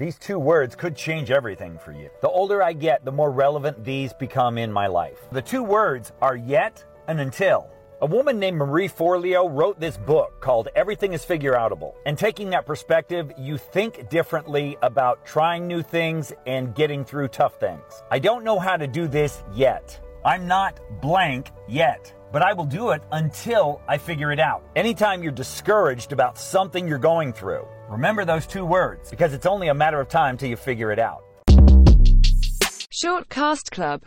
These two words could change everything for you. The older I get, the more relevant these become in my life. The two words are yet and until. A woman named Marie Forleo wrote this book called Everything is Figure Outable. And taking that perspective, you think differently about trying new things and getting through tough things. I don't know how to do this yet. I'm not blank yet, but I will do it until I figure it out. Anytime you're discouraged about something you're going through, remember those two words because it's only a matter of time till you figure it out. Shortcast Club